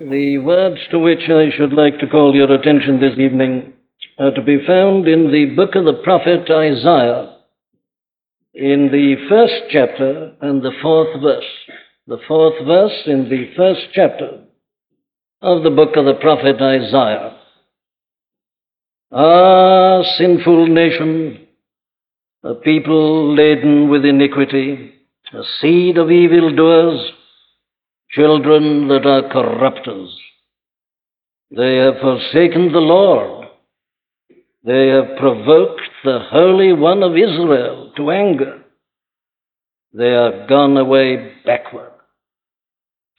The words to which I should like to call your attention this evening are to be found in the book of the prophet Isaiah, in the first chapter and the fourth verse. The fourth verse in the first chapter of the book of the prophet Isaiah. Ah, sinful nation, a people laden with iniquity, a seed of evildoers, children that are corrupters. They have forsaken the Lord. They have provoked the Holy One of Israel to anger. They are gone away backward.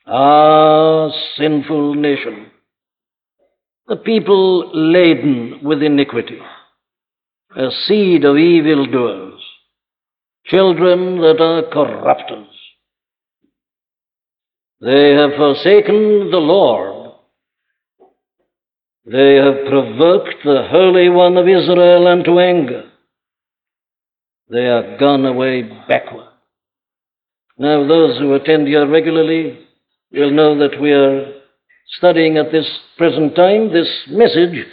Ah, sinful nation, a people laden with iniquity, a seed of evildoers, children that are corrupters. They have forsaken the Lord. They have provoked the Holy One of Israel unto anger. They are gone away backward. Now, those who attend here regularly will know that we are studying at this present time this message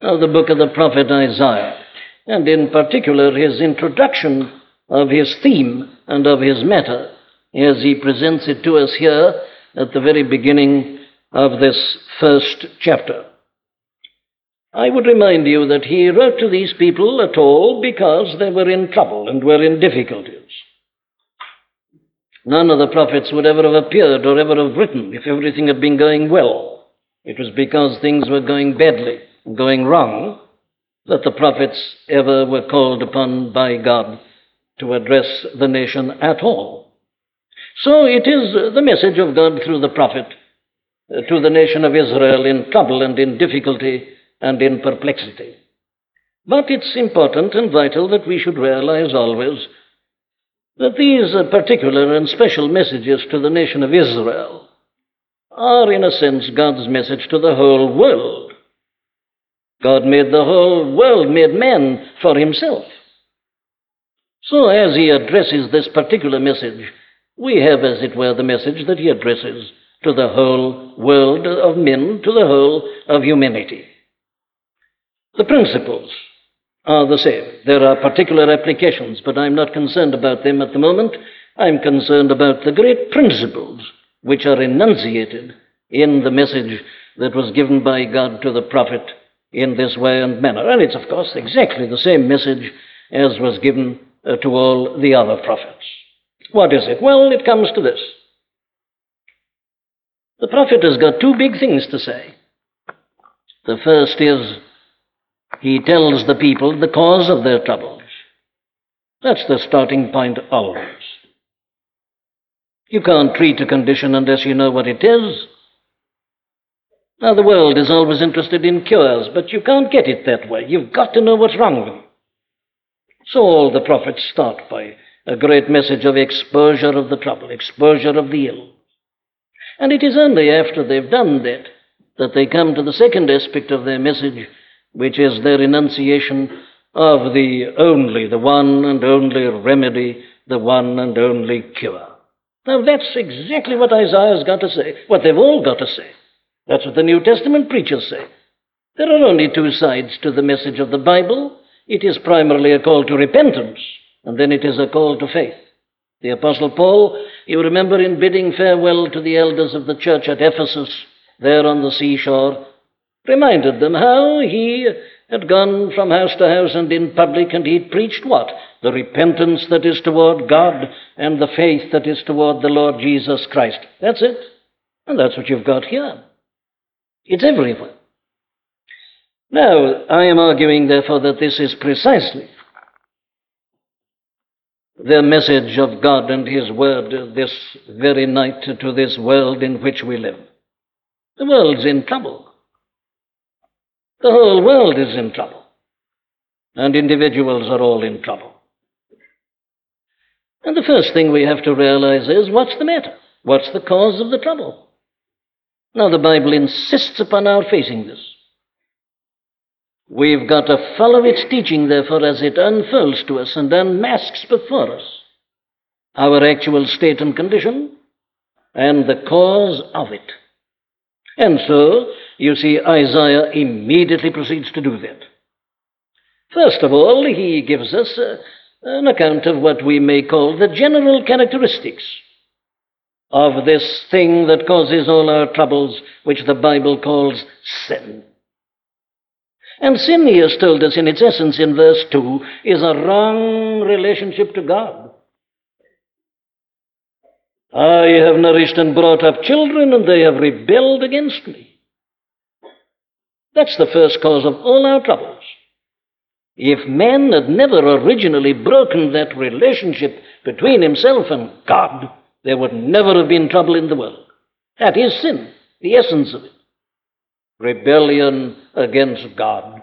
of the book of the prophet Isaiah, and in particular his introduction of his theme and of his matter as he presents it to us here at the very beginning of this first chapter. I would remind you that he wrote to these people at all because they were in trouble and were in difficulties. None of the prophets would ever have appeared or ever have written if everything had been going well. It was because things were going badly going wrong that the prophets ever were called upon by God to address the nation at all. So it is the message of God through the prophet uh, to the nation of Israel in trouble and in difficulty and in perplexity. But it's important and vital that we should realize always that these uh, particular and special messages to the nation of Israel are, in a sense, God's message to the whole world. God made the whole world, made man for himself. So, as he addresses this particular message, we have, as it were, the message that he addresses to the whole world of men, to the whole of humanity. The principles are the same. There are particular applications, but I'm not concerned about them at the moment. I'm concerned about the great principles which are enunciated in the message that was given by God to the prophet in this way and manner. And it's, of course, exactly the same message as was given uh, to all the other prophets. What is it? Well, it comes to this. The prophet has got two big things to say. The first is he tells the people the cause of their troubles. That's the starting point always. You can't treat a condition unless you know what it is. Now, the world is always interested in cures, but you can't get it that way. You've got to know what's wrong with. So all the prophets start by a great message of exposure of the trouble, exposure of the ill. And it is only after they've done that that they come to the second aspect of their message, which is their enunciation of the only, the one and only remedy, the one and only cure. Now, that's exactly what Isaiah's got to say, what they've all got to say. That's what the New Testament preachers say. There are only two sides to the message of the Bible. It is primarily a call to repentance, and then it is a call to faith. The Apostle Paul, you remember in bidding farewell to the elders of the church at Ephesus, there on the seashore, reminded them how he had gone from house to house and in public, and he'd preached what? The repentance that is toward God and the faith that is toward the Lord Jesus Christ. That's it. And that's what you've got here. It's everywhere. Now, I am arguing, therefore, that this is precisely the message of God and His Word this very night to this world in which we live. The world's in trouble. The whole world is in trouble. And individuals are all in trouble. And the first thing we have to realize is what's the matter? What's the cause of the trouble? Now, the Bible insists upon our facing this. We've got to follow its teaching, therefore, as it unfolds to us and unmasks before us our actual state and condition and the cause of it. And so, you see, Isaiah immediately proceeds to do that. First of all, he gives us uh, an account of what we may call the general characteristics of this thing that causes all our troubles, which the Bible calls sin. And sin, he has told us in its essence in verse 2, is a wrong relationship to God. I have nourished and brought up children, and they have rebelled against me. That's the first cause of all our troubles. If man had never originally broken that relationship between himself and God, there would never have been trouble in the world. That is sin, the essence of it. Rebellion against God.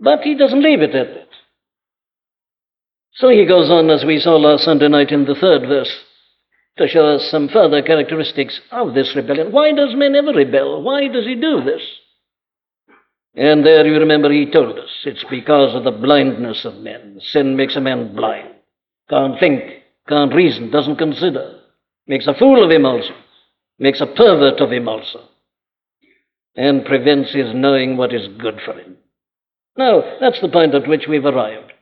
But he doesn't leave it at that. So he goes on, as we saw last Sunday night in the third verse, to show us some further characteristics of this rebellion. Why does man ever rebel? Why does he do this? And there you remember he told us it's because of the blindness of men. Sin makes a man blind. Can't think, can't reason, doesn't consider. Makes a fool of him also. Makes a pervert of him also. And prevents his knowing what is good for him. Now, that's the point at which we've arrived.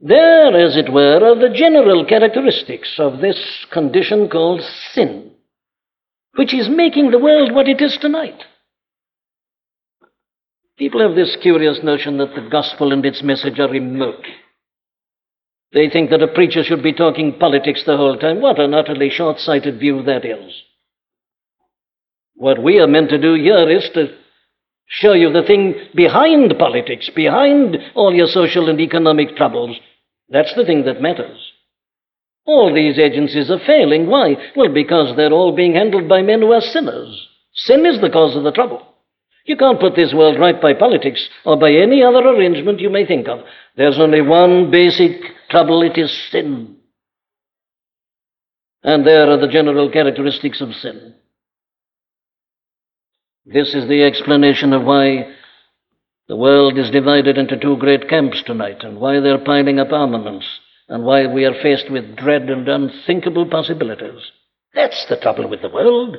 There, as it were, are the general characteristics of this condition called sin, which is making the world what it is tonight. People have this curious notion that the gospel and its message are remote. They think that a preacher should be talking politics the whole time. What an utterly short sighted view that is. What we are meant to do here is to show you the thing behind politics, behind all your social and economic troubles, that's the thing that matters. All these agencies are failing. Why? Well, because they're all being handled by men who are sinners. Sin is the cause of the trouble. You can't put this world right by politics or by any other arrangement you may think of. There's only one basic trouble it is sin. And there are the general characteristics of sin. This is the explanation of why the world is divided into two great camps tonight, and why they're piling up armaments, and why we are faced with dread and unthinkable possibilities. That's the trouble with the world.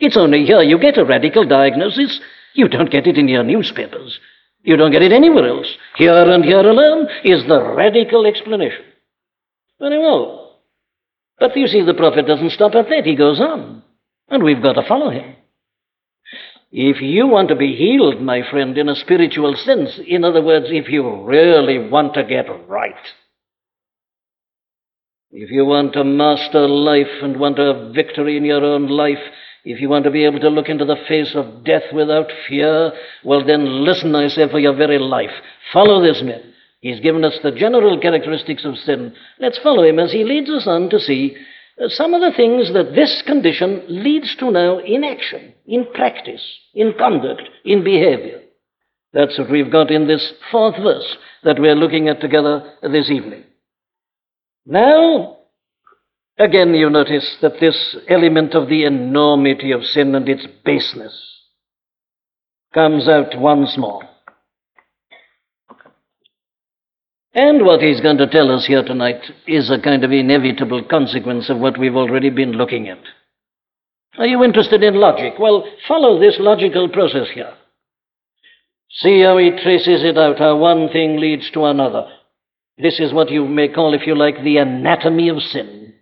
It's only here you get a radical diagnosis. You don't get it in your newspapers. You don't get it anywhere else. Here and here alone is the radical explanation. Very well. But you see, the prophet doesn't stop at that. He goes on. And we've got to follow him. If you want to be healed, my friend, in a spiritual sense, in other words, if you really want to get right, if you want to master life and want to have victory in your own life, if you want to be able to look into the face of death without fear, well, then listen, I say, for your very life. Follow this man. He's given us the general characteristics of sin. Let's follow him as he leads us on to see Uh, some of the things that this condition leads to now in action, in practice, in conduct, in behavior. That's what we've got in this fourth verse that we're looking at together this evening. Now, again, you notice that this element of the enormity of sin and its baseness comes out once more. And what he's going to tell us here tonight is a kind of inevitable consequence of what we've already been looking at. Are you interested in logic? Well, follow this logical process here. See how he traces it out, how one thing leads to another. This is what you may call, if you like, the anatomy of sin.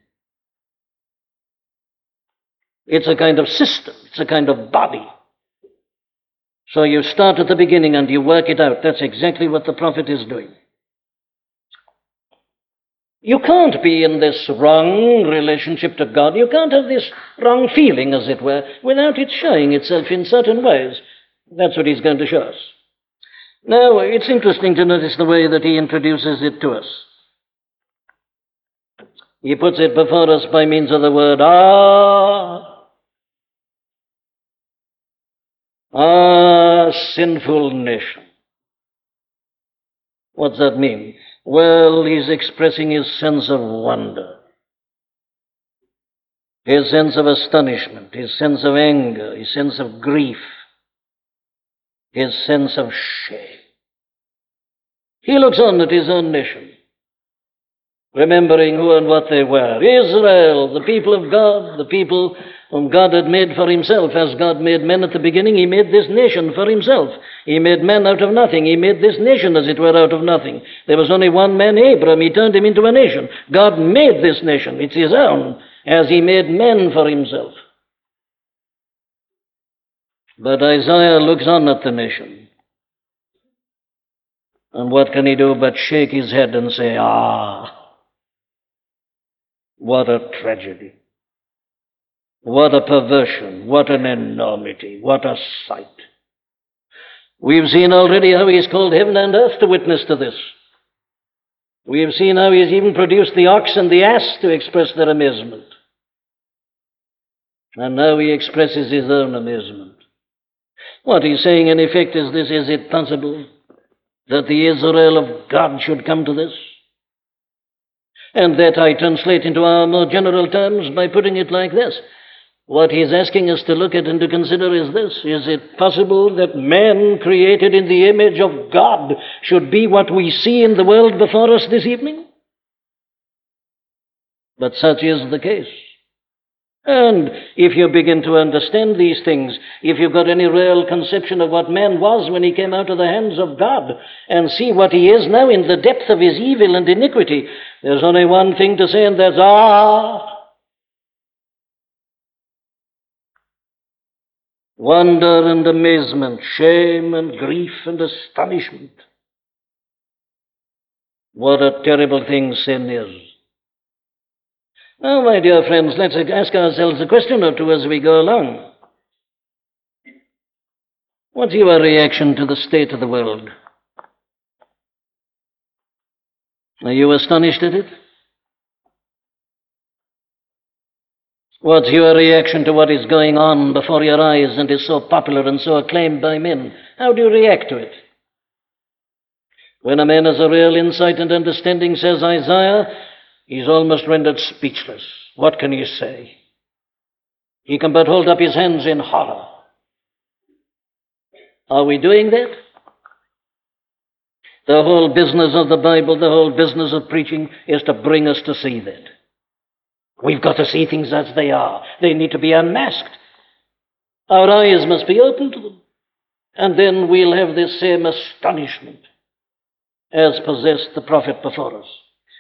It's a kind of system, it's a kind of body. So you start at the beginning and you work it out. That's exactly what the prophet is doing. You can't be in this wrong relationship to God. You can't have this wrong feeling, as it were, without it showing itself in certain ways. That's what he's going to show us. Now, it's interesting to notice the way that he introduces it to us. He puts it before us by means of the word ah. Ah, sinful nation. What's that mean? Well, he's expressing his sense of wonder, his sense of astonishment, his sense of anger, his sense of grief, his sense of shame. He looks on at his own nation, remembering who and what they were Israel, the people of God, the people whom God had made for himself. As God made men at the beginning, he made this nation for himself. He made men out of nothing. He made this nation, as it were, out of nothing. There was only one man, Abram. He turned him into a nation. God made this nation. It's his own, as he made men for himself. But Isaiah looks on at the nation. And what can he do but shake his head and say, Ah, what a tragedy. What a perversion. What an enormity. What a sight. We've seen already how he's called heaven and earth to witness to this. We have seen how he's even produced the ox and the ass to express their amazement. And now he expresses his own amazement. What he's saying, in effect, is this Is it possible that the Israel of God should come to this? And that I translate into our more general terms by putting it like this what he's asking us to look at and to consider is this Is it possible that man created in the image of God should be what we see in the world before us this evening? But such is the case. And if you begin to understand these things, if you've got any real conception of what man was when he came out of the hands of God, and see what he is now in the depth of his evil and iniquity, there's only one thing to say, and that's, ah, wonder and amazement, shame and grief and astonishment. What a terrible thing sin is. Now, my dear friends, let's ask ourselves a question or two as we go along. What's your reaction to the state of the world? Are you astonished at it? What's your reaction to what is going on before your eyes and is so popular and so acclaimed by men? How do you react to it? When a man has a real insight and understanding, says Isaiah, he's almost rendered speechless. What can he say? He can but hold up his hands in horror. Are we doing that? The whole business of the Bible, the whole business of preaching is to bring us to see that. We've got to see things as they are. They need to be unmasked. Our eyes must be open to them. And then we'll have this same astonishment as possessed the prophet before us.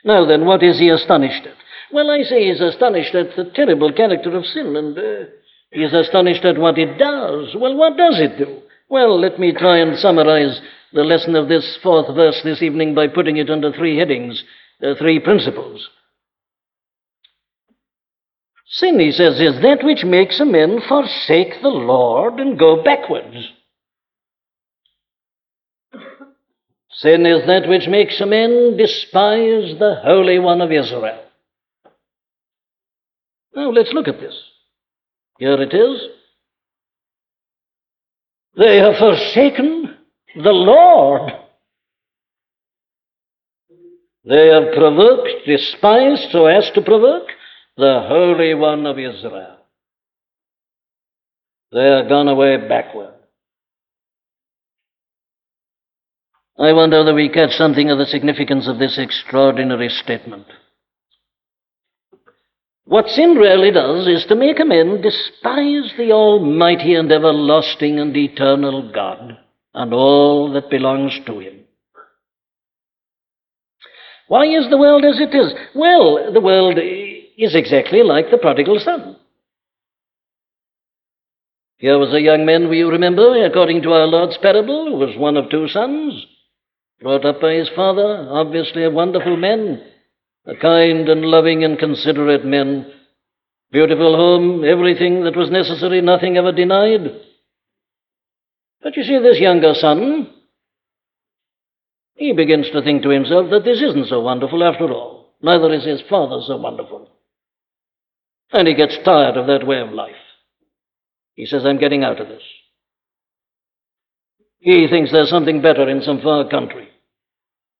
Now then, what is he astonished at? Well, I say he's astonished at the terrible character of sin, and uh, he's astonished at what it does. Well, what does it do? Well, let me try and summarize the lesson of this fourth verse this evening by putting it under three headings, uh, three principles. Sin, he says, is that which makes a man forsake the Lord and go backwards. Sin is that which makes a man despise the Holy One of Israel. Now let's look at this. Here it is. They have forsaken the Lord. They have provoked, despised so as to provoke, the Holy One of Israel. They are gone away backward. I wonder whether we catch something of the significance of this extraordinary statement. What sin really does is to make a man despise the Almighty and everlasting and eternal God and all that belongs to Him. Why is the world as it is? Well, the world is exactly like the prodigal son. Here was a young man, you remember, according to our Lord's parable, who was one of two sons, brought up by his father, obviously a wonderful man, a kind and loving and considerate man, beautiful home, everything that was necessary, nothing ever denied. But you see, this younger son, he begins to think to himself that this isn't so wonderful after all. Neither is his father so wonderful. And he gets tired of that way of life. He says, I'm getting out of this. He thinks there's something better in some far country.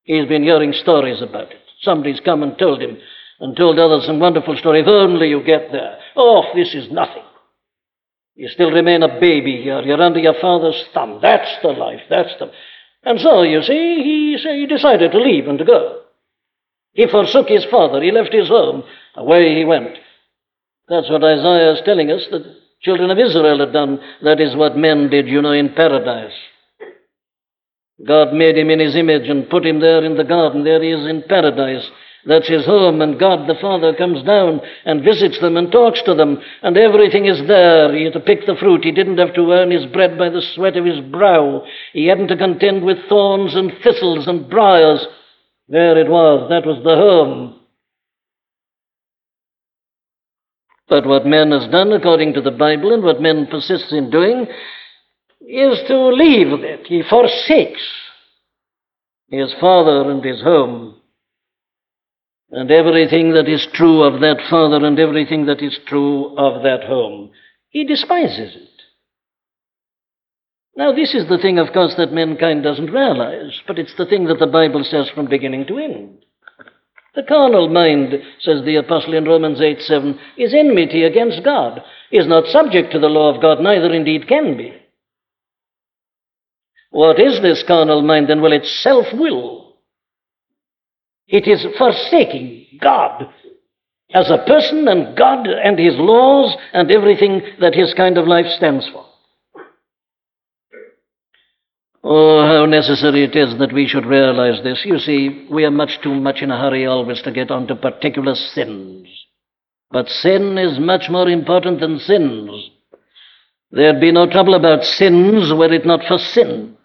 He's been hearing stories about it. Somebody's come and told him, and told others some wonderful story. If only you get there. Oh, this is nothing. You still remain a baby here. You're under your father's thumb. That's the life. That's the. And so, you see, he, he decided to leave and to go. He forsook his father. He left his home. Away he went. That's what Isaiah is telling us that children of Israel had done. That is what men did, you know, in paradise. God made him in his image and put him there in the garden. There he is in paradise. That's his home, and God the Father comes down and visits them and talks to them, and everything is there. He had to pick the fruit. He didn't have to earn his bread by the sweat of his brow. He hadn't to contend with thorns and thistles and briars. There it was. That was the home. But what man has done according to the Bible and what man persists in doing is to leave that. He forsakes his father and his home and everything that is true of that father and everything that is true of that home. He despises it. Now, this is the thing, of course, that mankind doesn't realize, but it's the thing that the Bible says from beginning to end. The carnal mind, says the apostle in Romans 8 7, is enmity against God, is not subject to the law of God, neither indeed can be. What is this carnal mind then? Well, it's self will. It is forsaking God as a person and God and His laws and everything that His kind of life stands for. Oh, how necessary it is that we should realize this. You see, we are much too much in a hurry always to get on to particular sins. But sin is much more important than sins. There'd be no trouble about sins were it not for sin.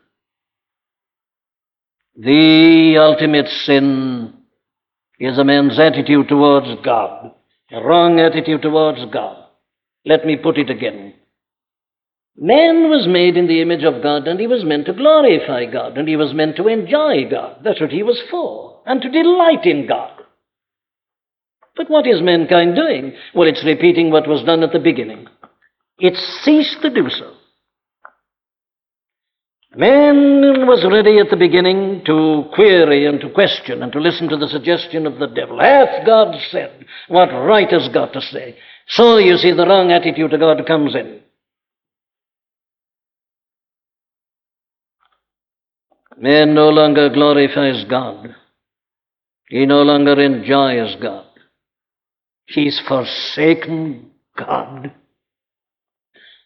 The ultimate sin is a man's attitude towards God, a wrong attitude towards God. Let me put it again. Man was made in the image of God, and he was meant to glorify God, and he was meant to enjoy God. That's what he was for, and to delight in God. But what is mankind doing? Well, it's repeating what was done at the beginning. It ceased to do so. Man was ready at the beginning to query and to question and to listen to the suggestion of the devil. Hath God said? What right has God to say? So, you see, the wrong attitude to God comes in. Man no longer glorifies God. He no longer enjoys God. He's forsaken God.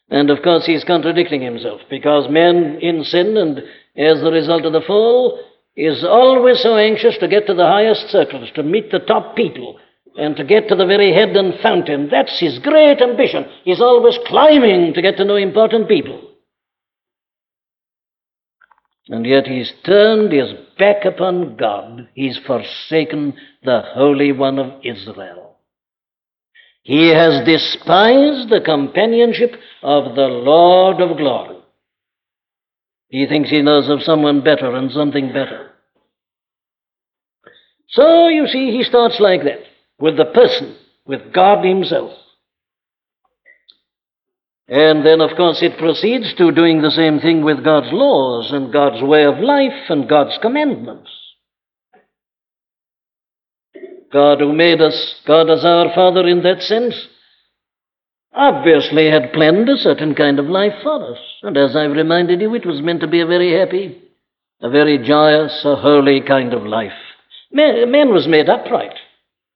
And of course, he's contradicting himself because man in sin and as the result of the fall is always so anxious to get to the highest circles, to meet the top people, and to get to the very head and fountain. That's his great ambition. He's always climbing to get to know important people. And yet he's turned his back upon God. He's forsaken the Holy One of Israel. He has despised the companionship of the Lord of glory. He thinks he knows of someone better and something better. So, you see, he starts like that with the person, with God Himself. And then, of course, it proceeds to doing the same thing with God's laws and God's way of life and God's commandments. God, who made us, God as our Father in that sense, obviously had planned a certain kind of life for us. And as I've reminded you, it was meant to be a very happy, a very joyous, a holy kind of life. Man, man was made upright,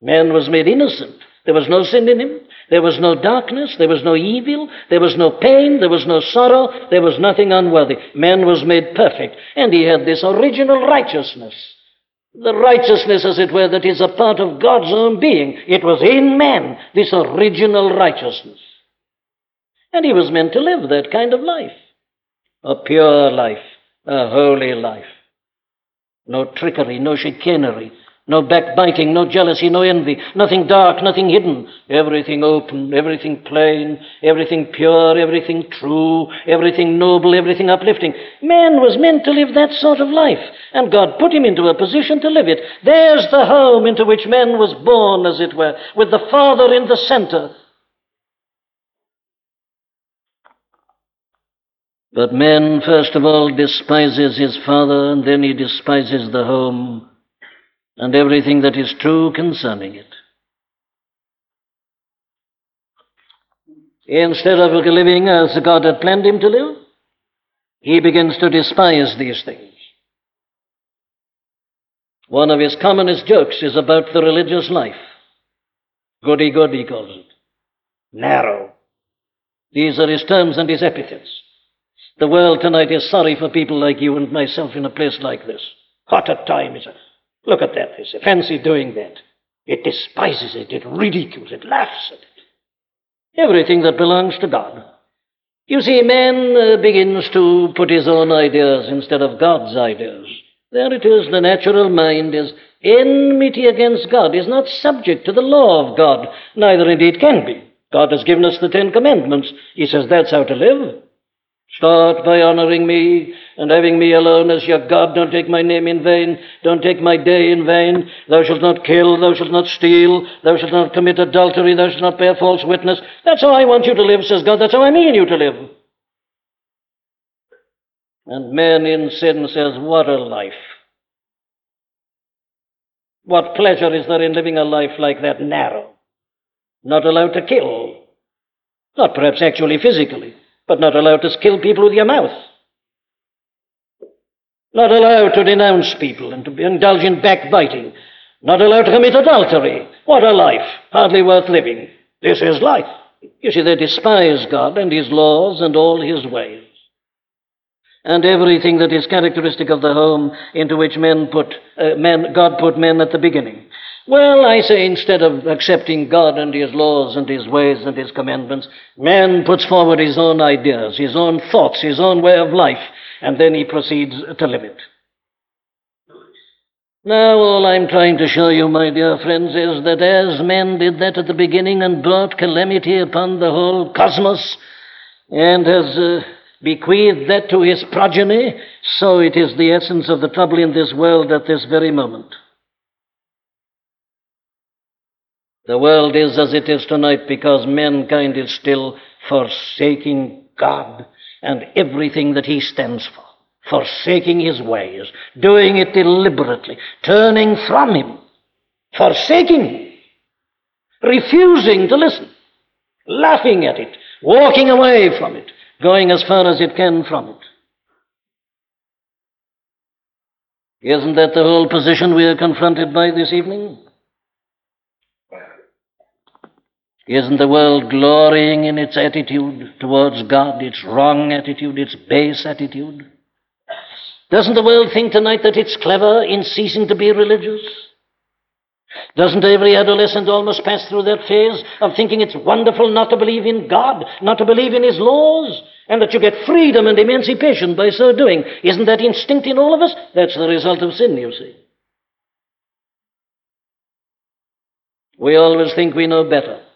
man was made innocent. There was no sin in him. There was no darkness, there was no evil, there was no pain, there was no sorrow, there was nothing unworthy. Man was made perfect, and he had this original righteousness. The righteousness, as it were, that is a part of God's own being. It was in man, this original righteousness. And he was meant to live that kind of life a pure life, a holy life. No trickery, no chicanery, no backbiting, no jealousy, no envy, nothing dark, nothing hidden. Everything open, everything plain, everything pure, everything true, everything noble, everything uplifting. Man was meant to live that sort of life, and God put him into a position to live it. There's the home into which man was born, as it were, with the Father in the center. But man, first of all, despises his father, and then he despises the home and everything that is true concerning it. Instead of living as God had planned him to live, he begins to despise these things. One of his commonest jokes is about the religious life. Goody good, he calls it. narrow. These are his terms and his epithets. The world tonight is sorry for people like you and myself in a place like this. A time is it? Look at that. They fancy doing that. It despises it, it ridicules it, laughs at it. Everything that belongs to God. You see, man uh, begins to put his own ideas instead of God's ideas. There it is. The natural mind is enmity against God, is not subject to the law of God, neither indeed can be. God has given us the Ten Commandments. He says that's how to live. Start by honoring me and having me alone as your God. Don't take my name in vain. Don't take my day in vain. Thou shalt not kill. Thou shalt not steal. Thou shalt not commit adultery. Thou shalt not bear false witness. That's how I want you to live, says God. That's how I mean you to live. And man in sin says, What a life. What pleasure is there in living a life like that, narrow? Not allowed to kill. Not perhaps actually physically but not allowed to kill people with your mouth. Not allowed to denounce people and to indulge in backbiting. Not allowed to commit adultery. What a life! Hardly worth living. This is life. You see, they despise God and His laws and all His ways. And everything that is characteristic of the home into which men put, uh, men, God put men at the beginning. Well, I say instead of accepting God and His laws and His ways and His commandments, man puts forward his own ideas, his own thoughts, his own way of life, and then he proceeds to live it. Now, all I'm trying to show you, my dear friends, is that as man did that at the beginning and brought calamity upon the whole cosmos, and has uh, bequeathed that to his progeny, so it is the essence of the trouble in this world at this very moment. The world is as it is tonight because mankind is still forsaking God and everything that He stands for, forsaking His ways, doing it deliberately, turning from Him, forsaking Him, refusing to listen, laughing at it, walking away from it, going as far as it can from it. Isn't that the whole position we are confronted by this evening? Isn't the world glorying in its attitude towards God, its wrong attitude, its base attitude? Doesn't the world think tonight that it's clever in ceasing to be religious? Doesn't every adolescent almost pass through that phase of thinking it's wonderful not to believe in God, not to believe in His laws, and that you get freedom and emancipation by so doing? Isn't that instinct in all of us? That's the result of sin, you see. We always think we know better.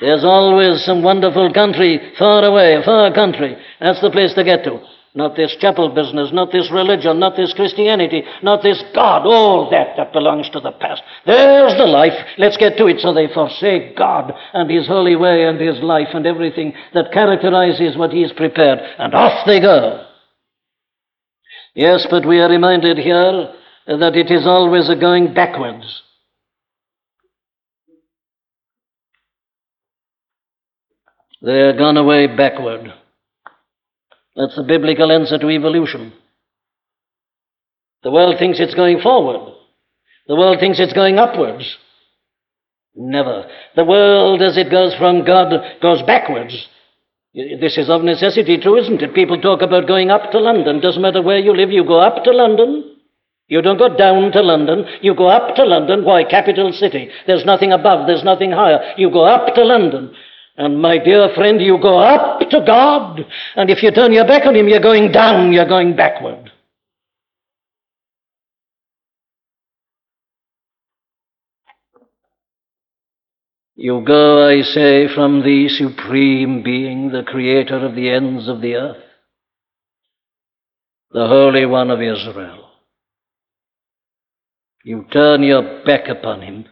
There's always some wonderful country far away, far country. That's the place to get to. Not this chapel business, not this religion, not this Christianity, not this God, all that that belongs to the past. There's the life. Let's get to it. So they forsake God and His holy way and His life and everything that characterizes what He has prepared. And off they go. Yes, but we are reminded here that it is always a going backwards. They're gone away backward. That's the biblical answer to evolution. The world thinks it's going forward. The world thinks it's going upwards. Never. The world, as it goes from God, goes backwards. This is of necessity true, isn't it? People talk about going up to London. Doesn't matter where you live, you go up to London. You don't go down to London. You go up to London. Why? Capital city. There's nothing above. There's nothing higher. You go up to London. And my dear friend, you go up to God, and if you turn your back on Him, you're going down, you're going backward. You go, I say, from the Supreme Being, the Creator of the ends of the earth, the Holy One of Israel. You turn your back upon Him,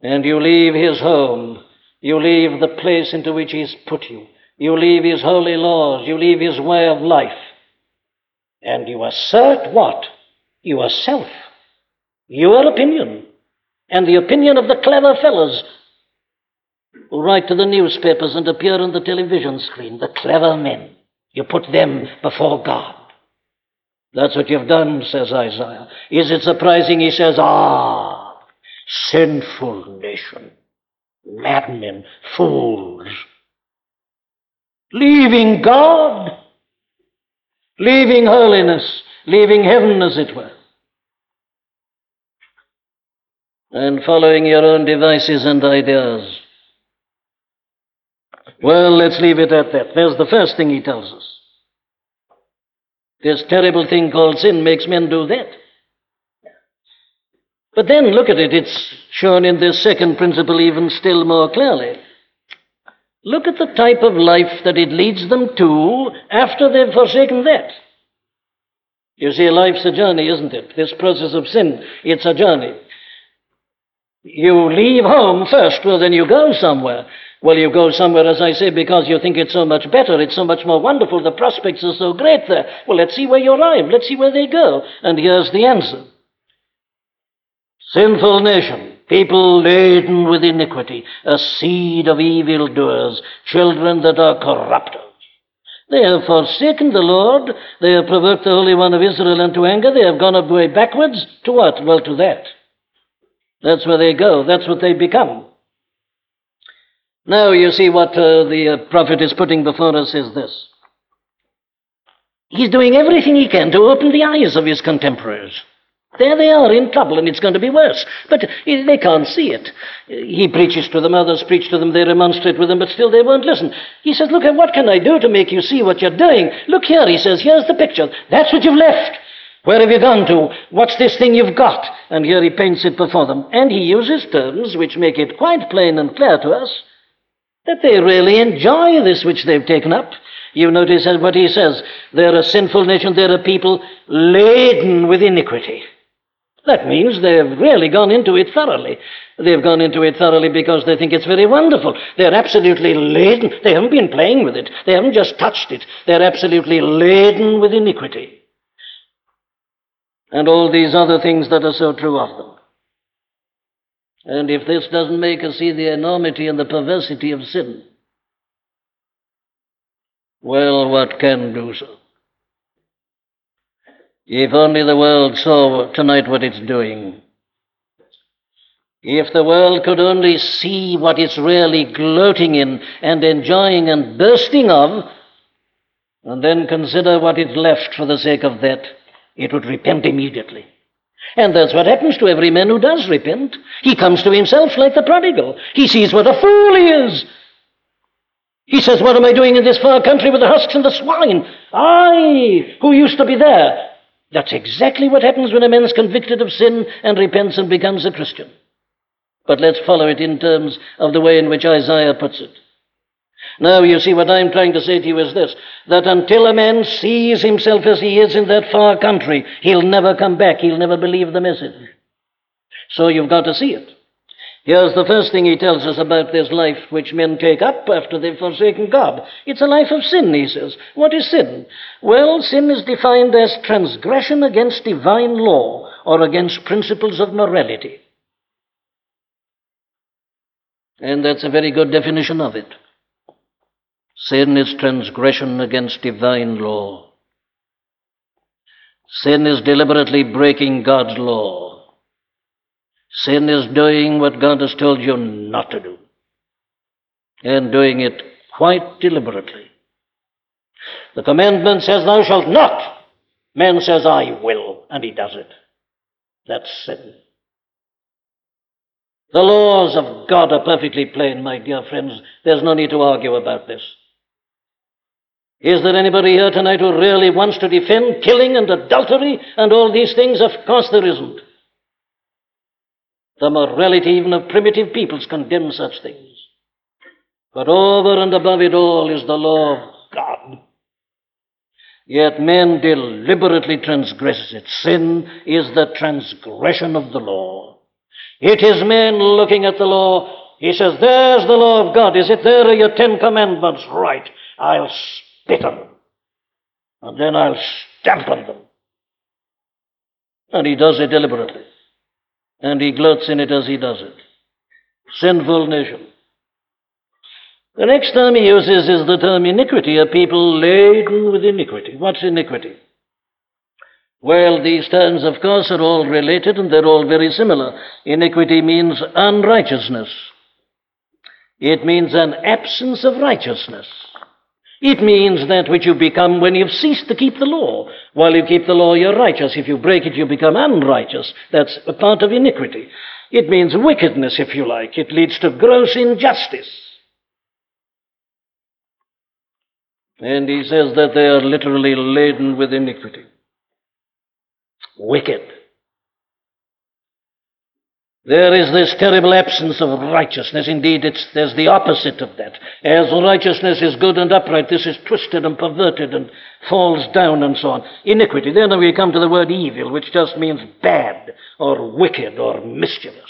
and you leave His home you leave the place into which He's put you. You leave His holy laws. You leave His way of life. And you assert what? Yourself. Your opinion. And the opinion of the clever fellows who write to the newspapers and appear on the television screen. The clever men. You put them before God. That's what you've done, says Isaiah. Is it surprising? He says, Ah, sinful nation. Madmen, fools. Leaving God, leaving holiness, leaving heaven, as it were, and following your own devices and ideas. Well, let's leave it at that. There's the first thing he tells us. This terrible thing called sin makes men do that. But then look at it, it's shown in this second principle even still more clearly. Look at the type of life that it leads them to after they've forsaken that. You see, life's a journey, isn't it? This process of sin, it's a journey. You leave home first, well, then you go somewhere. Well, you go somewhere, as I say, because you think it's so much better, it's so much more wonderful, the prospects are so great there. Well, let's see where you arrive, let's see where they go. And here's the answer Sinful nation, people laden with iniquity, a seed of evil doers, children that are corrupters. They have forsaken the Lord, they have provoked the Holy One of Israel unto anger, they have gone away backwards. To what? Well, to that. That's where they go, that's what they become. Now, you see, what uh, the uh, prophet is putting before us is this. He's doing everything he can to open the eyes of his contemporaries. There they are in trouble, and it's going to be worse. But eh, they can't see it. Eh, he preaches to them, others preach to them, they remonstrate with them, but still they won't listen. He says, Look, what can I do to make you see what you're doing? Look here, he says, here's the picture. That's what you've left. Where have you gone to? What's this thing you've got? And here he paints it before them. And he uses terms which make it quite plain and clear to us that they really enjoy this which they've taken up. You notice what he says. They're a sinful nation, they're a people laden with iniquity. That means they've really gone into it thoroughly. They've gone into it thoroughly because they think it's very wonderful. They're absolutely laden. They haven't been playing with it. They haven't just touched it. They're absolutely laden with iniquity. And all these other things that are so true of them. And if this doesn't make us see the enormity and the perversity of sin, well, what can do so? If only the world saw tonight what it's doing. If the world could only see what it's really gloating in and enjoying and bursting of, and then consider what it's left for the sake of that, it would repent immediately. And that's what happens to every man who does repent. He comes to himself like the prodigal. He sees what a fool he is. He says, What am I doing in this far country with the husks and the swine? I, who used to be there, that's exactly what happens when a man's convicted of sin and repents and becomes a Christian. But let's follow it in terms of the way in which Isaiah puts it. Now, you see, what I'm trying to say to you is this that until a man sees himself as he is in that far country, he'll never come back. He'll never believe the message. So you've got to see it. Here's the first thing he tells us about this life which men take up after they've forsaken God. It's a life of sin, he says. What is sin? Well, sin is defined as transgression against divine law or against principles of morality. And that's a very good definition of it. Sin is transgression against divine law. Sin is deliberately breaking God's law. Sin is doing what God has told you not to do, and doing it quite deliberately. The commandment says, Thou shalt not. Man says, I will, and he does it. That's sin. The laws of God are perfectly plain, my dear friends. There's no need to argue about this. Is there anybody here tonight who really wants to defend killing and adultery and all these things? Of course there isn't. The morality even of primitive peoples condemns such things. But over and above it all is the law of God. Yet man deliberately transgresses it. Sin is the transgression of the law. It is man looking at the law. He says, There's the law of God. Is it there are your Ten Commandments? Right. I'll spit on them. And then I'll stamp on them. And he does it deliberately and he gloats in it as he does it. Sinful nation. The next term he uses is the term iniquity, a people laden with iniquity. What's iniquity? Well, these terms, of course, are all related and they're all very similar. Iniquity means unrighteousness. It means an absence of righteousness. It means that which you become when you've ceased to keep the law. While you keep the law, you're righteous. If you break it, you become unrighteous. That's a part of iniquity. It means wickedness, if you like. It leads to gross injustice. And he says that they are literally laden with iniquity. Wicked. There is this terrible absence of righteousness. Indeed, it's, there's the opposite of that. As righteousness is good and upright, this is twisted and perverted and falls down and so on. Iniquity. Then we come to the word evil, which just means bad or wicked or mischievous.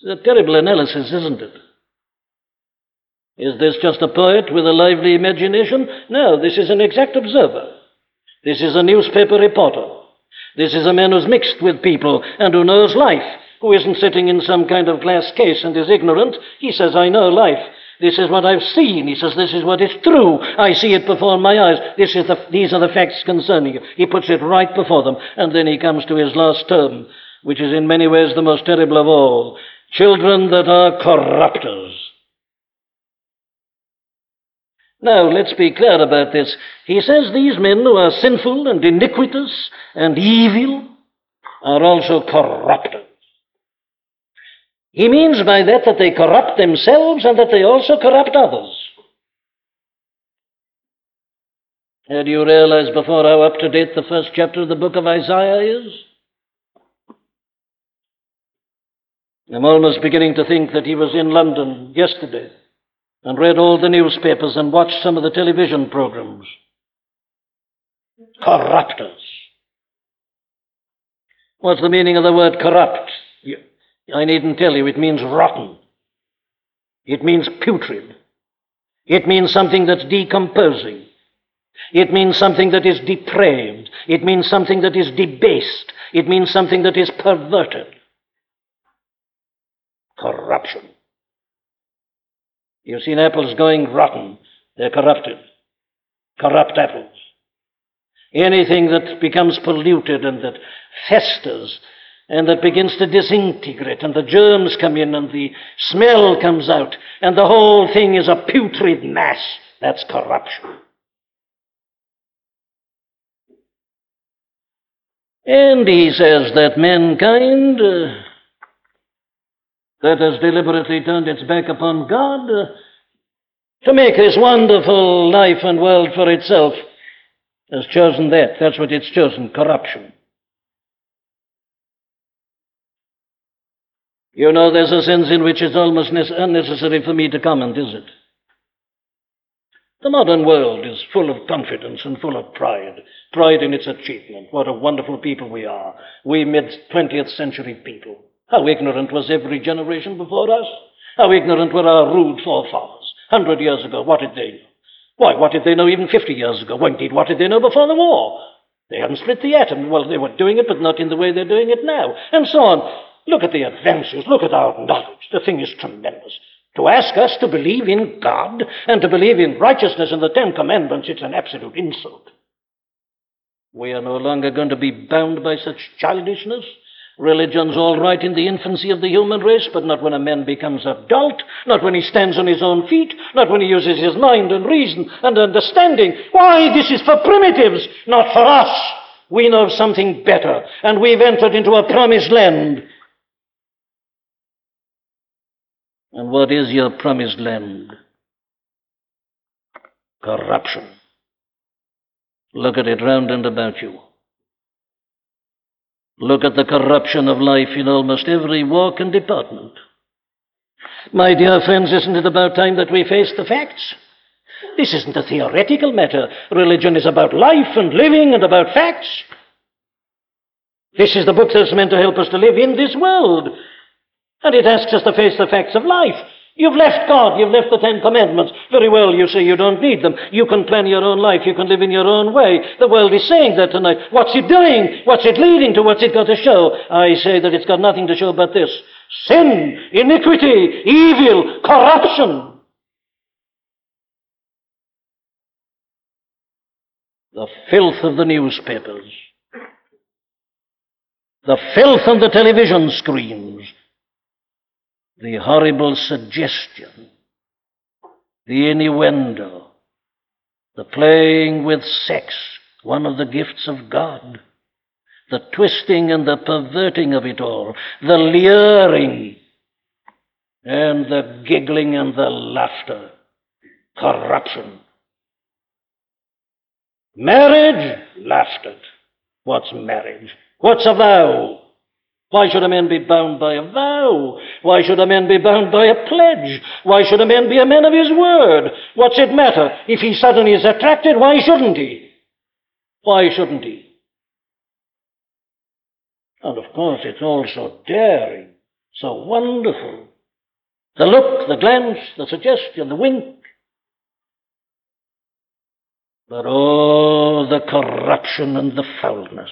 It's a terrible analysis, isn't it? Is this just a poet with a lively imagination? No, this is an exact observer. This is a newspaper reporter. This is a man who's mixed with people and who knows life, who isn't sitting in some kind of glass case and is ignorant. He says, I know life. This is what I've seen. He says, This is what is true. I see it before my eyes. This is the, these are the facts concerning you. He puts it right before them. And then he comes to his last term, which is in many ways the most terrible of all children that are corrupters. Now, let's be clear about this. He says these men who are sinful and iniquitous and evil are also corrupters. He means by that that they corrupt themselves and that they also corrupt others. Now, do you realize before how up to date the first chapter of the book of Isaiah is? I'm almost beginning to think that he was in London yesterday and read all the newspapers and watched some of the television programs. Corrupters. What's the meaning of the word corrupt? I needn't tell you, it means rotten. It means putrid. It means something that's decomposing. It means something that is depraved. It means something that is debased. It means something that is perverted. Corruption. You've seen apples going rotten. They're corrupted. Corrupt apples. Anything that becomes polluted and that festers and that begins to disintegrate and the germs come in and the smell comes out and the whole thing is a putrid mass. That's corruption. And he says that mankind uh, that has deliberately turned its back upon God uh, to make this wonderful life and world for itself has chosen that. That's what it's chosen corruption. You know, there's a sense in which it's almost unnecessary for me to comment, is it? The modern world is full of confidence and full of pride. Pride in its achievement. What a wonderful people we are. We mid 20th century people. How ignorant was every generation before us? How ignorant were our rude forefathers? Hundred years ago, what did they know? Why, what did they know even 50 years ago? Well, indeed, what did they know before the war? They hadn't split the atom. Well, they were doing it, but not in the way they're doing it now. And so on. Look at the advances. Look at our knowledge. The thing is tremendous. To ask us to believe in God and to believe in righteousness and the Ten Commandments, it's an absolute insult. We are no longer going to be bound by such childishness. Religion's all right in the infancy of the human race, but not when a man becomes adult, not when he stands on his own feet, not when he uses his mind and reason and understanding. Why, this is for primitives, not for us. We know something better, and we've entered into a promised land. And what is your promised land? Corruption. Look at it round and about you. Look at the corruption of life in almost every walk and department. My dear friends, isn't it about time that we face the facts? This isn't a theoretical matter. Religion is about life and living and about facts. This is the book that's meant to help us to live in this world. And it asks us to face the facts of life. You've left God, you've left the Ten Commandments. Very well, you say you don't need them. You can plan your own life, you can live in your own way. The world is saying that tonight. What's it doing? What's it leading to? What's it got to show? I say that it's got nothing to show but this sin, iniquity, evil, corruption. The filth of the newspapers, the filth on the television screens, the horrible suggestion, the innuendo, the playing with sex, one of the gifts of God, the twisting and the perverting of it all, the leering and the giggling and the laughter, corruption. Marriage, laughed at. What's marriage? What's a vow? Why should a man be bound by a vow? Why should a man be bound by a pledge? Why should a man be a man of his word? What's it matter? If he suddenly is attracted, why shouldn't he? Why shouldn't he? And of course, it's all so daring, so wonderful. The look, the glance, the suggestion, the wink. But oh, the corruption and the foulness.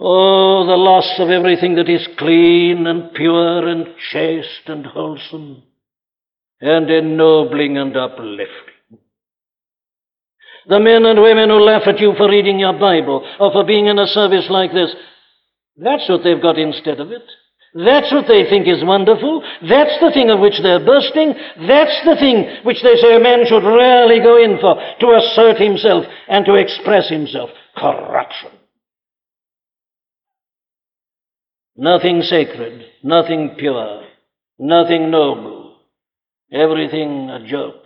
Oh, the loss of everything that is clean and pure and chaste and wholesome and ennobling and uplifting. The men and women who laugh at you for reading your Bible or for being in a service like this, that's what they've got instead of it. That's what they think is wonderful. That's the thing of which they're bursting. That's the thing which they say a man should rarely go in for to assert himself and to express himself. Corruption. Nothing sacred, nothing pure, nothing noble, everything a joke,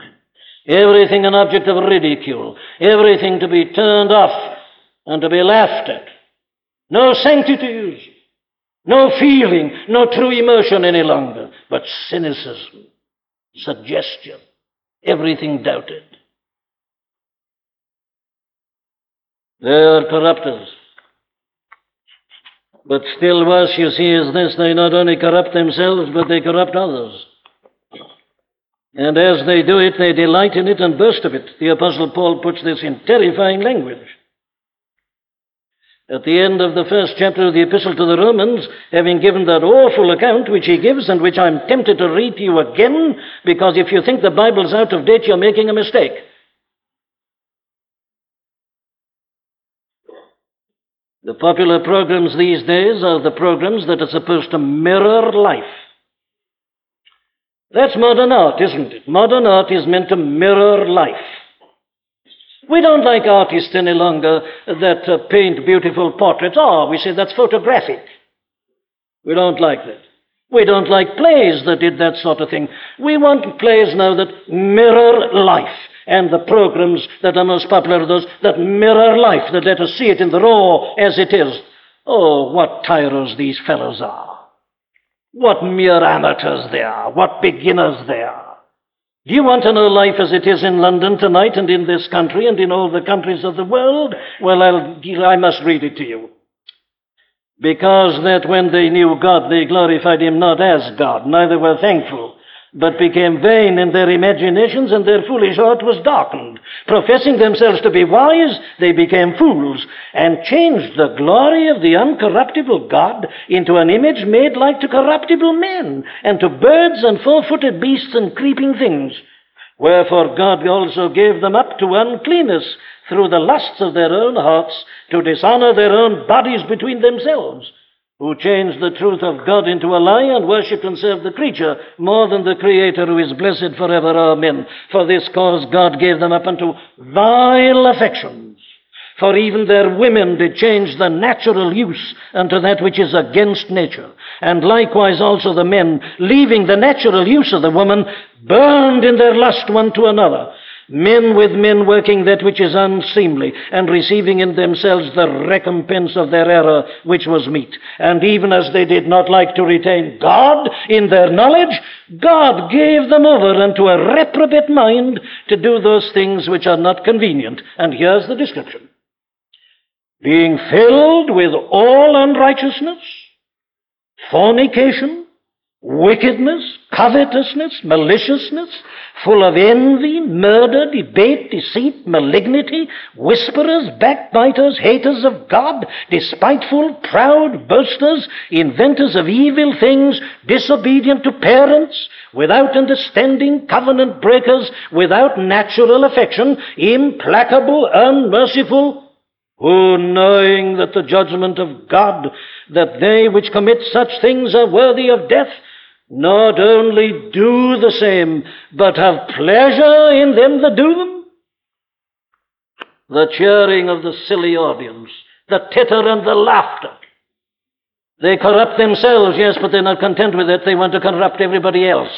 everything an object of ridicule, everything to be turned off and to be laughed at. No sanctities, no feeling, no true emotion any longer, but cynicism, suggestion, everything doubted. They are corrupters. But still worse, you see, is this they not only corrupt themselves, but they corrupt others. And as they do it, they delight in it and boast of it. The Apostle Paul puts this in terrifying language. At the end of the first chapter of the Epistle to the Romans, having given that awful account which he gives and which I'm tempted to read to you again, because if you think the Bible's out of date, you're making a mistake. The popular programs these days are the programs that are supposed to mirror life. That's modern art, isn't it? Modern art is meant to mirror life. We don't like artists any longer that uh, paint beautiful portraits. Oh, we say that's photographic. We don't like that. We don't like plays that did that sort of thing. We want plays now that mirror life. And the programs that are most popular are those that mirror life, that let us see it in the raw as it is. Oh, what tyros these fellows are. What mere amateurs they are. What beginners they are. Do you want to know life as it is in London tonight and in this country and in all the countries of the world? Well, I'll, I must read it to you. Because that when they knew God, they glorified him not as God, neither were thankful, but became vain in their imaginations, and their foolish heart was darkened. Professing themselves to be wise, they became fools, and changed the glory of the uncorruptible God into an image made like to corruptible men, and to birds and four footed beasts and creeping things. Wherefore God also gave them up to uncleanness through the lusts of their own hearts, to dishonor their own bodies between themselves who changed the truth of God into a lie and worshipped and served the creature more than the Creator who is blessed forever. Amen. For this cause God gave them up unto vile affections. For even their women did change the natural use unto that which is against nature. And likewise also the men, leaving the natural use of the woman, burned in their lust one to another men with men working that which is unseemly, and receiving in themselves the recompense of their error which was meet. And even as they did not like to retain God in their knowledge, God gave them over unto a reprobate mind to do those things which are not convenient. And here's the description being filled with all unrighteousness, fornication, wickedness, covetousness, maliciousness, full of envy, murder, debate, deceit, malignity, whisperers, backbiters, haters of God, despiteful, proud, boasters, inventors of evil things, disobedient to parents, without understanding, covenant breakers, without natural affection, implacable, unmerciful, who knowing that the judgment of God, that they which commit such things are worthy of death, not only do the same, but have pleasure in them that do them? The cheering of the silly audience, the titter and the laughter. They corrupt themselves, yes, but they're not content with it. They want to corrupt everybody else.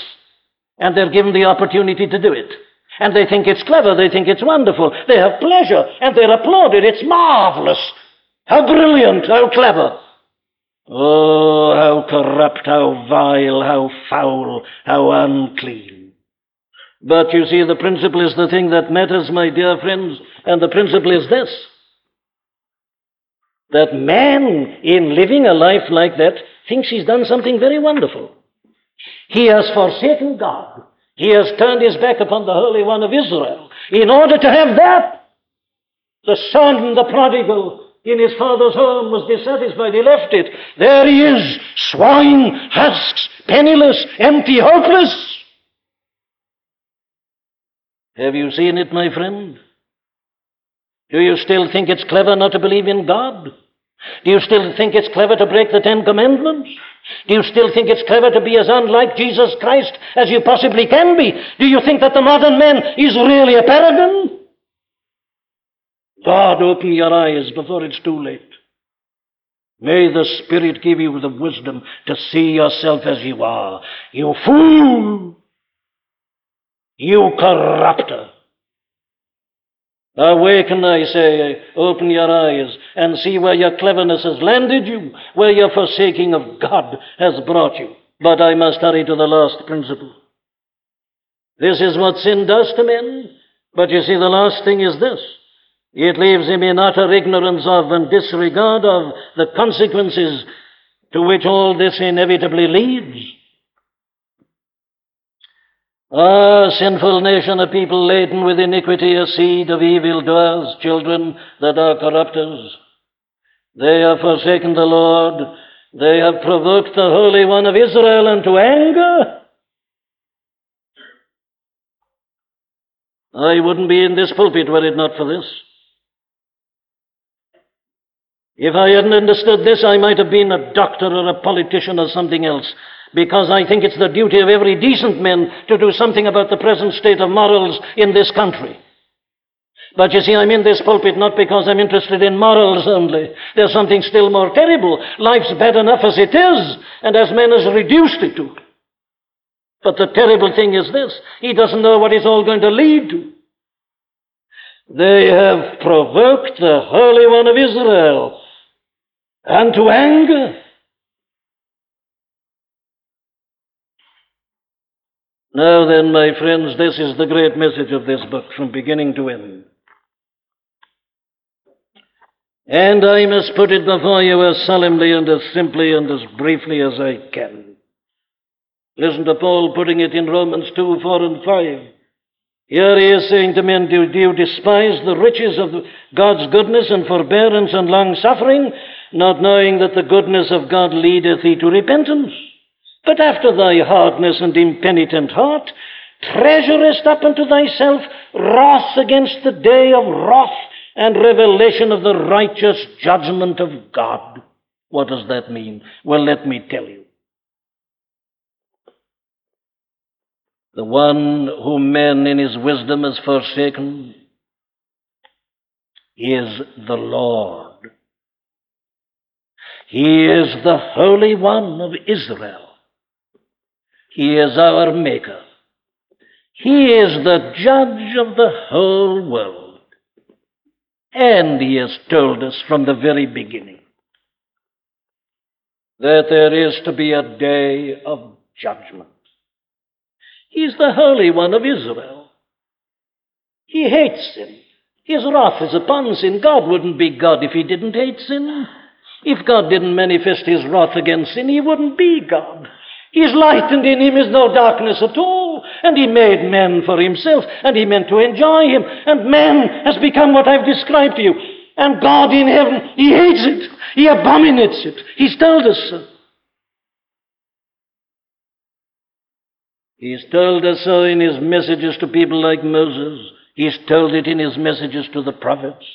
And they're given the opportunity to do it. And they think it's clever, they think it's wonderful. They have pleasure, and they're applauded. It's marvelous. How brilliant, how clever. Oh, how corrupt, how vile, how foul, how unclean. But you see, the principle is the thing that matters, my dear friends, and the principle is this that man, in living a life like that, thinks he's done something very wonderful. He has forsaken God. He has turned his back upon the Holy One of Israel in order to have that. The son, the prodigal, in his father's home was dissatisfied. He left it. There he is, swine, husks, penniless, empty, hopeless. Have you seen it, my friend? Do you still think it's clever not to believe in God? Do you still think it's clever to break the Ten Commandments? Do you still think it's clever to be as unlike Jesus Christ as you possibly can be? Do you think that the modern man is really a paragon? God, open your eyes before it's too late. May the Spirit give you the wisdom to see yourself as you are. You fool! You corrupter! Awaken, I say, open your eyes and see where your cleverness has landed you, where your forsaking of God has brought you. But I must hurry to the last principle. This is what sin does to men. But you see, the last thing is this. It leaves him in utter ignorance of and disregard of the consequences to which all this inevitably leads. Ah, sinful nation, a people laden with iniquity, a seed of evil doers, children that are corrupters. They have forsaken the Lord. They have provoked the Holy One of Israel into anger. I wouldn't be in this pulpit were it not for this. If I hadn't understood this, I might have been a doctor or a politician or something else because I think it's the duty of every decent man to do something about the present state of morals in this country. But you see, I'm in this pulpit not because I'm interested in morals only. There's something still more terrible. Life's bad enough as it is, and as man has reduced it to. But the terrible thing is this he doesn't know what it's all going to lead to. They have provoked the Holy One of Israel unto anger. Now then, my friends, this is the great message of this book from beginning to end. And I must put it before you as solemnly and as simply and as briefly as I can. Listen to Paul putting it in Romans 2 4 and 5. Here he is saying to men, Do you despise the riches of God's goodness and forbearance and long suffering, not knowing that the goodness of God leadeth thee to repentance? But after thy hardness and impenitent heart, treasurest up unto thyself wrath against the day of wrath and revelation of the righteous judgment of God. What does that mean? Well, let me tell you. The one whom man in his wisdom has forsaken is the Lord. He is the Holy One of Israel. He is our Maker. He is the judge of the whole world. And He has told us from the very beginning that there is to be a day of judgment. He's the Holy One of Israel. He hates sin. His wrath is upon sin. God wouldn't be God if He didn't hate sin. If God didn't manifest His wrath against sin, He wouldn't be God. His light, and in him is no darkness at all. And he made man for himself, and he meant to enjoy him. And man has become what I've described to you. And God in heaven, he hates it. He abominates it. He's told us so. He's told us so in his messages to people like Moses. He's told it in his messages to the prophets.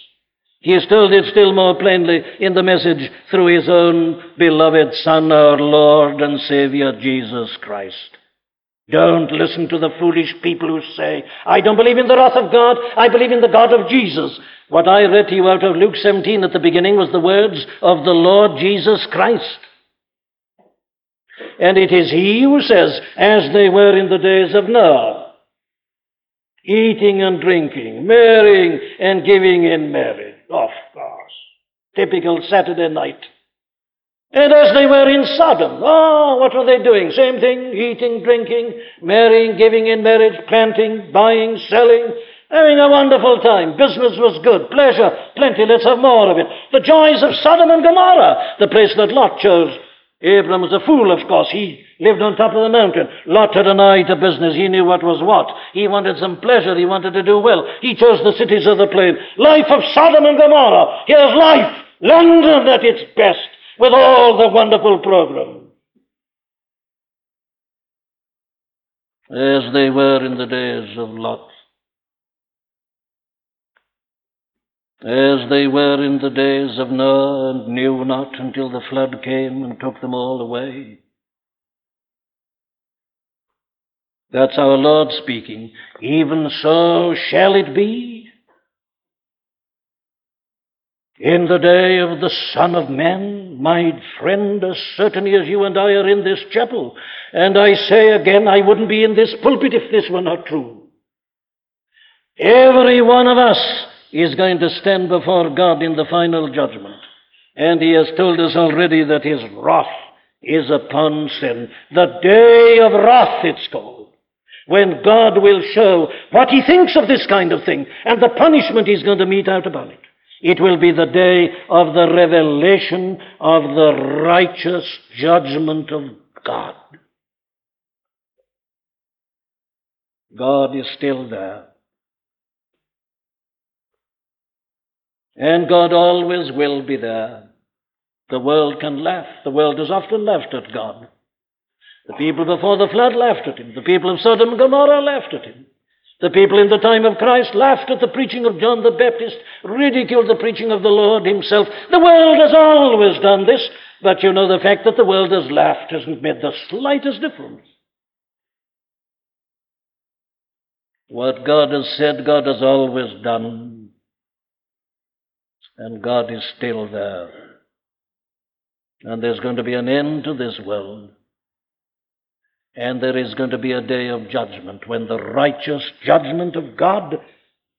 He has told it still more plainly in the message through his own beloved Son, our Lord and Savior Jesus Christ. Don't listen to the foolish people who say, I don't believe in the wrath of God, I believe in the God of Jesus. What I read to you out of Luke 17 at the beginning was the words of the Lord Jesus Christ. And it is he who says, as they were in the days of Noah, eating and drinking, marrying and giving in marriage. Typical Saturday night. And as they were in Sodom, oh, what were they doing? Same thing, eating, drinking, marrying, giving in marriage, planting, buying, selling, having a wonderful time. Business was good, pleasure, plenty, let's have more of it. The joys of Sodom and Gomorrah, the place that Lot chose. Abram was a fool, of course. He lived on top of the mountain. Lot had an eye to business. He knew what was what. He wanted some pleasure. He wanted to do well. He chose the cities of the plain. Life of Sodom and Gomorrah. Here's life. London at its best with all the wonderful program. As they were in the days of Lot. As they were in the days of Noah and knew not until the flood came and took them all away. That's our Lord speaking. Even so shall it be in the day of the Son of Man, my friend, as certainly as you and I are in this chapel, and I say again, I wouldn't be in this pulpit if this were not true. Every one of us is going to stand before God in the final judgment. And He has told us already that His wrath is upon sin. The day of wrath, it's called. When God will show what He thinks of this kind of thing and the punishment He's going to mete out upon it. It will be the day of the revelation of the righteous judgment of God. God is still there. And God always will be there. The world can laugh. The world has often laughed at God. The people before the flood laughed at him. The people of Sodom and Gomorrah laughed at him. The people in the time of Christ laughed at the preaching of John the Baptist, ridiculed the preaching of the Lord himself. The world has always done this, but you know the fact that the world has laughed hasn't made the slightest difference. What God has said, God has always done, and God is still there. And there's going to be an end to this world. And there is going to be a day of judgment when the righteous judgment of God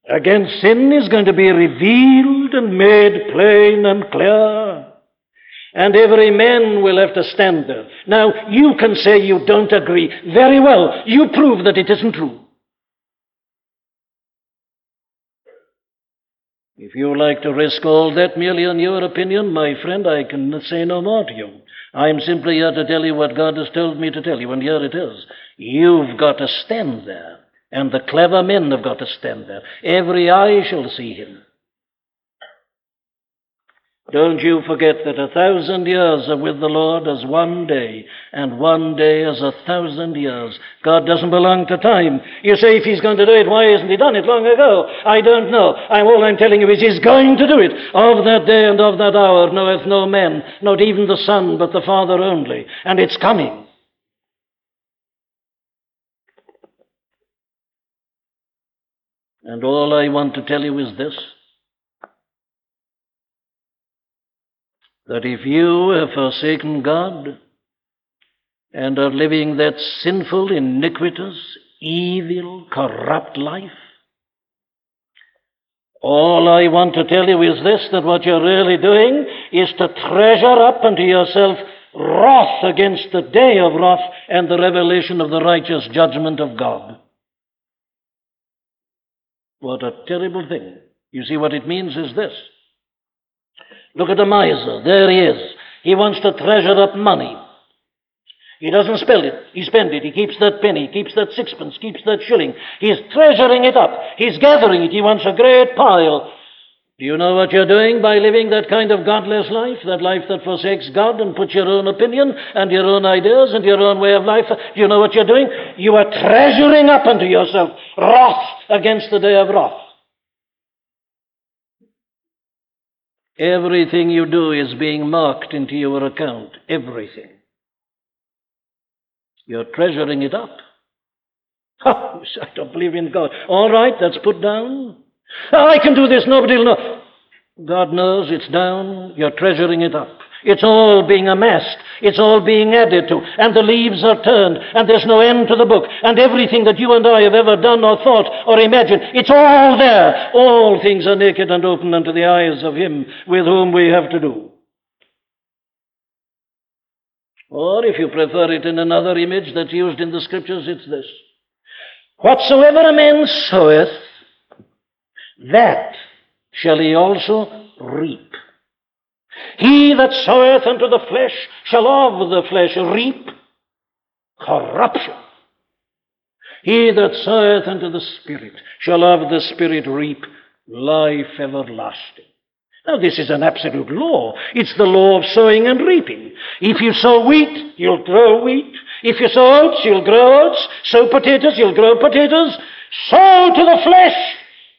against sin is going to be revealed and made plain and clear. And every man will have to stand there. Now, you can say you don't agree. Very well. You prove that it isn't true. If you like to risk all that merely on your opinion, my friend, I can say no more to you. I'm simply here to tell you what God has told me to tell you, and here it is. You've got to stand there, and the clever men have got to stand there. Every eye shall see him. Don't you forget that a thousand years are with the Lord as one day, and one day as a thousand years. God doesn't belong to time. You say, if He's going to do it, why hasn't He done it long ago? I don't know. I'm, all I'm telling you is He's going to do it. Of that day and of that hour knoweth no man, not even the Son, but the Father only. And it's coming. And all I want to tell you is this. That if you have forsaken God and are living that sinful, iniquitous, evil, corrupt life, all I want to tell you is this that what you're really doing is to treasure up unto yourself wrath against the day of wrath and the revelation of the righteous judgment of God. What a terrible thing. You see, what it means is this Look at the miser. There he is. He wants to treasure up money. He doesn't spend it. He spends it. He keeps that penny, he keeps that sixpence, keeps that shilling. He's treasuring it up. He's gathering it. He wants a great pile. Do you know what you're doing by living that kind of godless life? That life that forsakes God and puts your own opinion and your own ideas and your own way of life? Do you know what you're doing? You are treasuring up unto yourself wrath against the day of wrath. Everything you do is being marked into your account. Everything. You're treasuring it up. Oh, I don't believe in God. All right, that's put down. I can do this, nobody will know. God knows it's down. You're treasuring it up. It's all being amassed. It's all being added to. And the leaves are turned. And there's no end to the book. And everything that you and I have ever done or thought or imagined, it's all there. All things are naked and open unto the eyes of Him with whom we have to do. Or if you prefer it in another image that's used in the scriptures, it's this. Whatsoever a man soweth, that shall he also reap. He that soweth unto the flesh shall of the flesh reap corruption. He that soweth unto the Spirit shall of the Spirit reap life everlasting. Now, this is an absolute law. It's the law of sowing and reaping. If you sow wheat, you'll grow wheat. If you sow oats, you'll grow oats. Sow potatoes, you'll grow potatoes. Sow to the flesh,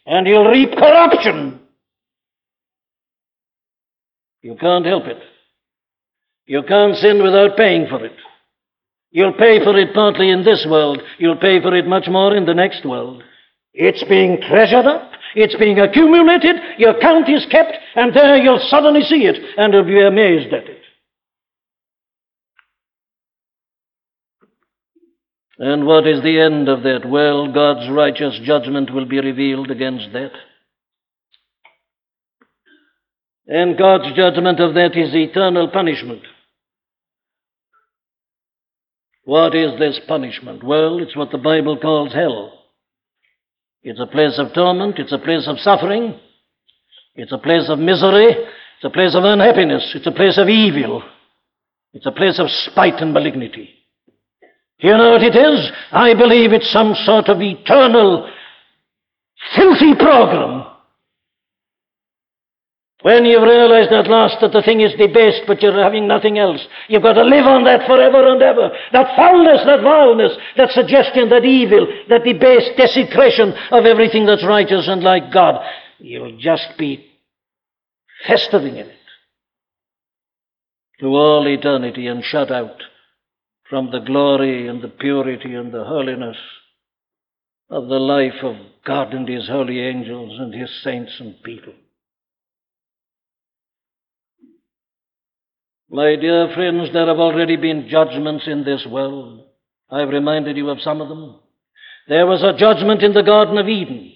and you'll reap corruption. You can't help it. You can't sin without paying for it. You'll pay for it partly in this world. You'll pay for it much more in the next world. It's being treasured up. It's being accumulated. Your count is kept, and there you'll suddenly see it, and you'll be amazed at it. And what is the end of that? Well, God's righteous judgment will be revealed against that. And God's judgment of that is eternal punishment. What is this punishment? Well, it's what the Bible calls hell. It's a place of torment, it's a place of suffering, it's a place of misery, it's a place of unhappiness, it's a place of evil, it's a place of spite and malignity. You know what it is? I believe it's some sort of eternal, filthy program when you've realized at last that the thing is debased, but you're having nothing else, you've got to live on that forever and ever. That foulness, that vileness, that suggestion, that evil, that debased desecration of everything that's righteous and like God. You'll just be festering in it to all eternity and shut out from the glory and the purity and the holiness of the life of God and His holy angels and His saints and people. My dear friends, there have already been judgments in this world. I've reminded you of some of them. There was a judgment in the Garden of Eden.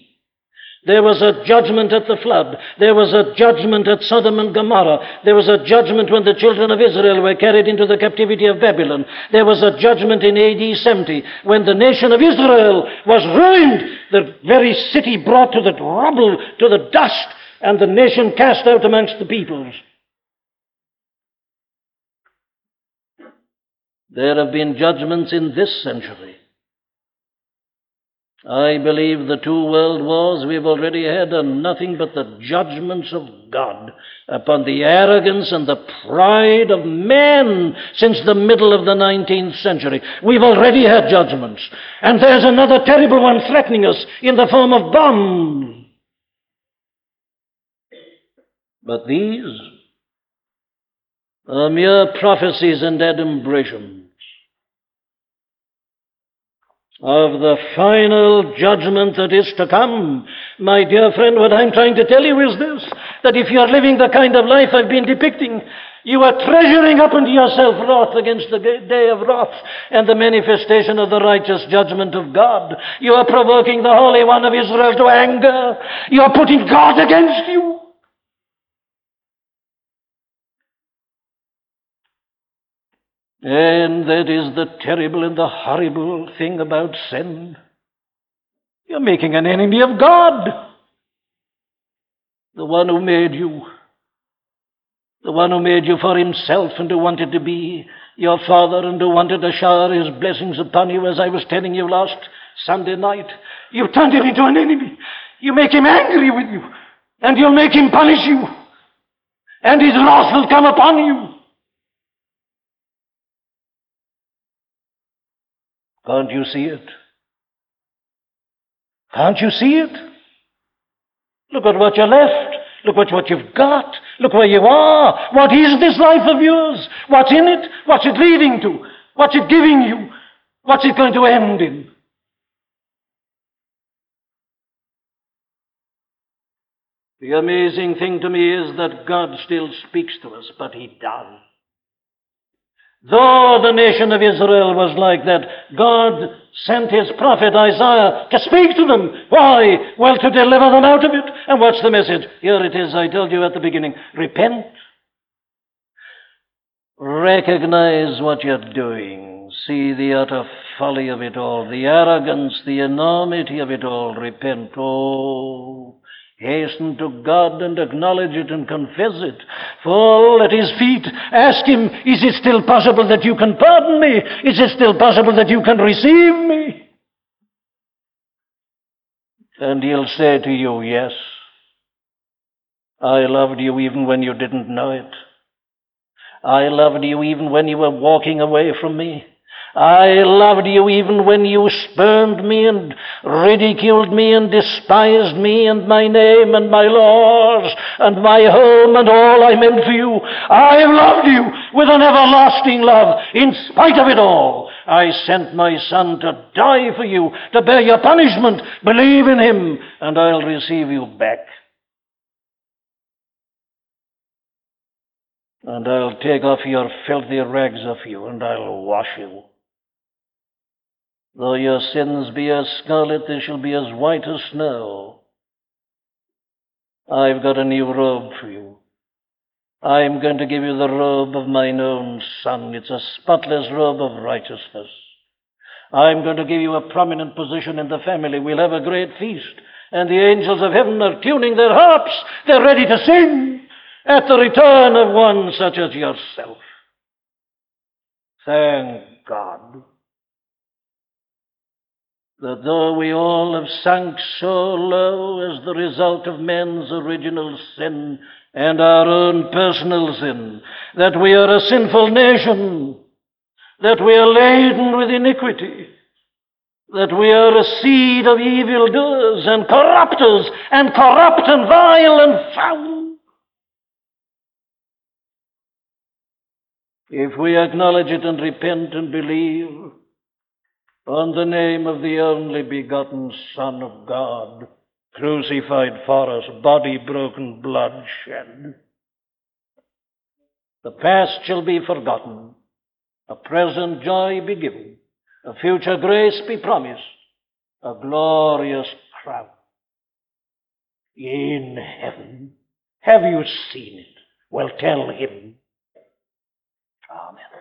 There was a judgment at the flood. There was a judgment at Sodom and Gomorrah. There was a judgment when the children of Israel were carried into the captivity of Babylon. There was a judgment in AD 70 when the nation of Israel was ruined, the very city brought to the rubble, to the dust, and the nation cast out amongst the peoples. There have been judgments in this century. I believe the two world wars we've already had are nothing but the judgments of God upon the arrogance and the pride of men since the middle of the 19th century. We've already had judgments. And there's another terrible one threatening us in the form of bombs. But these are mere prophecies and adumbrations of the final judgment that is to come. My dear friend, what I'm trying to tell you is this that if you are living the kind of life I've been depicting, you are treasuring up unto yourself wrath against the day of wrath and the manifestation of the righteous judgment of God. You are provoking the Holy One of Israel to anger. You are putting God against you. And that is the terrible and the horrible thing about sin. You're making an enemy of God. The one who made you. The one who made you for himself and who wanted to be your father and who wanted to shower his blessings upon you, as I was telling you last Sunday night. You've turned him into an enemy. You make him angry with you. And you'll make him punish you. And his wrath will come upon you. Can't you see it? Can't you see it? Look at what you're left. Look at what you've got. Look where you are. What is this life of yours? What's in it? What's it leading to? What's it giving you? What's it going to end in? The amazing thing to me is that God still speaks to us, but He does. Though the nation of Israel was like that, God sent his prophet Isaiah to speak to them. Why? Well, to deliver them out of it. And what's the message? Here it is, I told you at the beginning. Repent. Recognize what you're doing. See the utter folly of it all, the arrogance, the enormity of it all. Repent. Oh, Hasten to God and acknowledge it and confess it. Fall at His feet. Ask Him, Is it still possible that you can pardon me? Is it still possible that you can receive me? And He'll say to you, Yes. I loved you even when you didn't know it. I loved you even when you were walking away from me. I loved you even when you spurned me and ridiculed me and despised me and my name and my laws and my home and all I meant for you. I loved you with an everlasting love in spite of it all. I sent my son to die for you, to bear your punishment. Believe in him and I'll receive you back. And I'll take off your filthy rags of you and I'll wash you. Though your sins be as scarlet, they shall be as white as snow. I've got a new robe for you. I'm going to give you the robe of mine own Son. It's a spotless robe of righteousness. I'm going to give you a prominent position in the family. We'll have a great feast. And the angels of heaven are tuning their harps. They're ready to sing at the return of one such as yourself. Thank God that though we all have sunk so low as the result of men's original sin and our own personal sin, that we are a sinful nation, that we are laden with iniquity, that we are a seed of evildoers and corrupters and corrupt and vile and foul. If we acknowledge it and repent and believe, on the name of the only begotten Son of God, crucified for us, body broken, blood shed. The past shall be forgotten, a present joy be given, a future grace be promised, a glorious crown in heaven. Have you seen it? Well, tell him. Amen.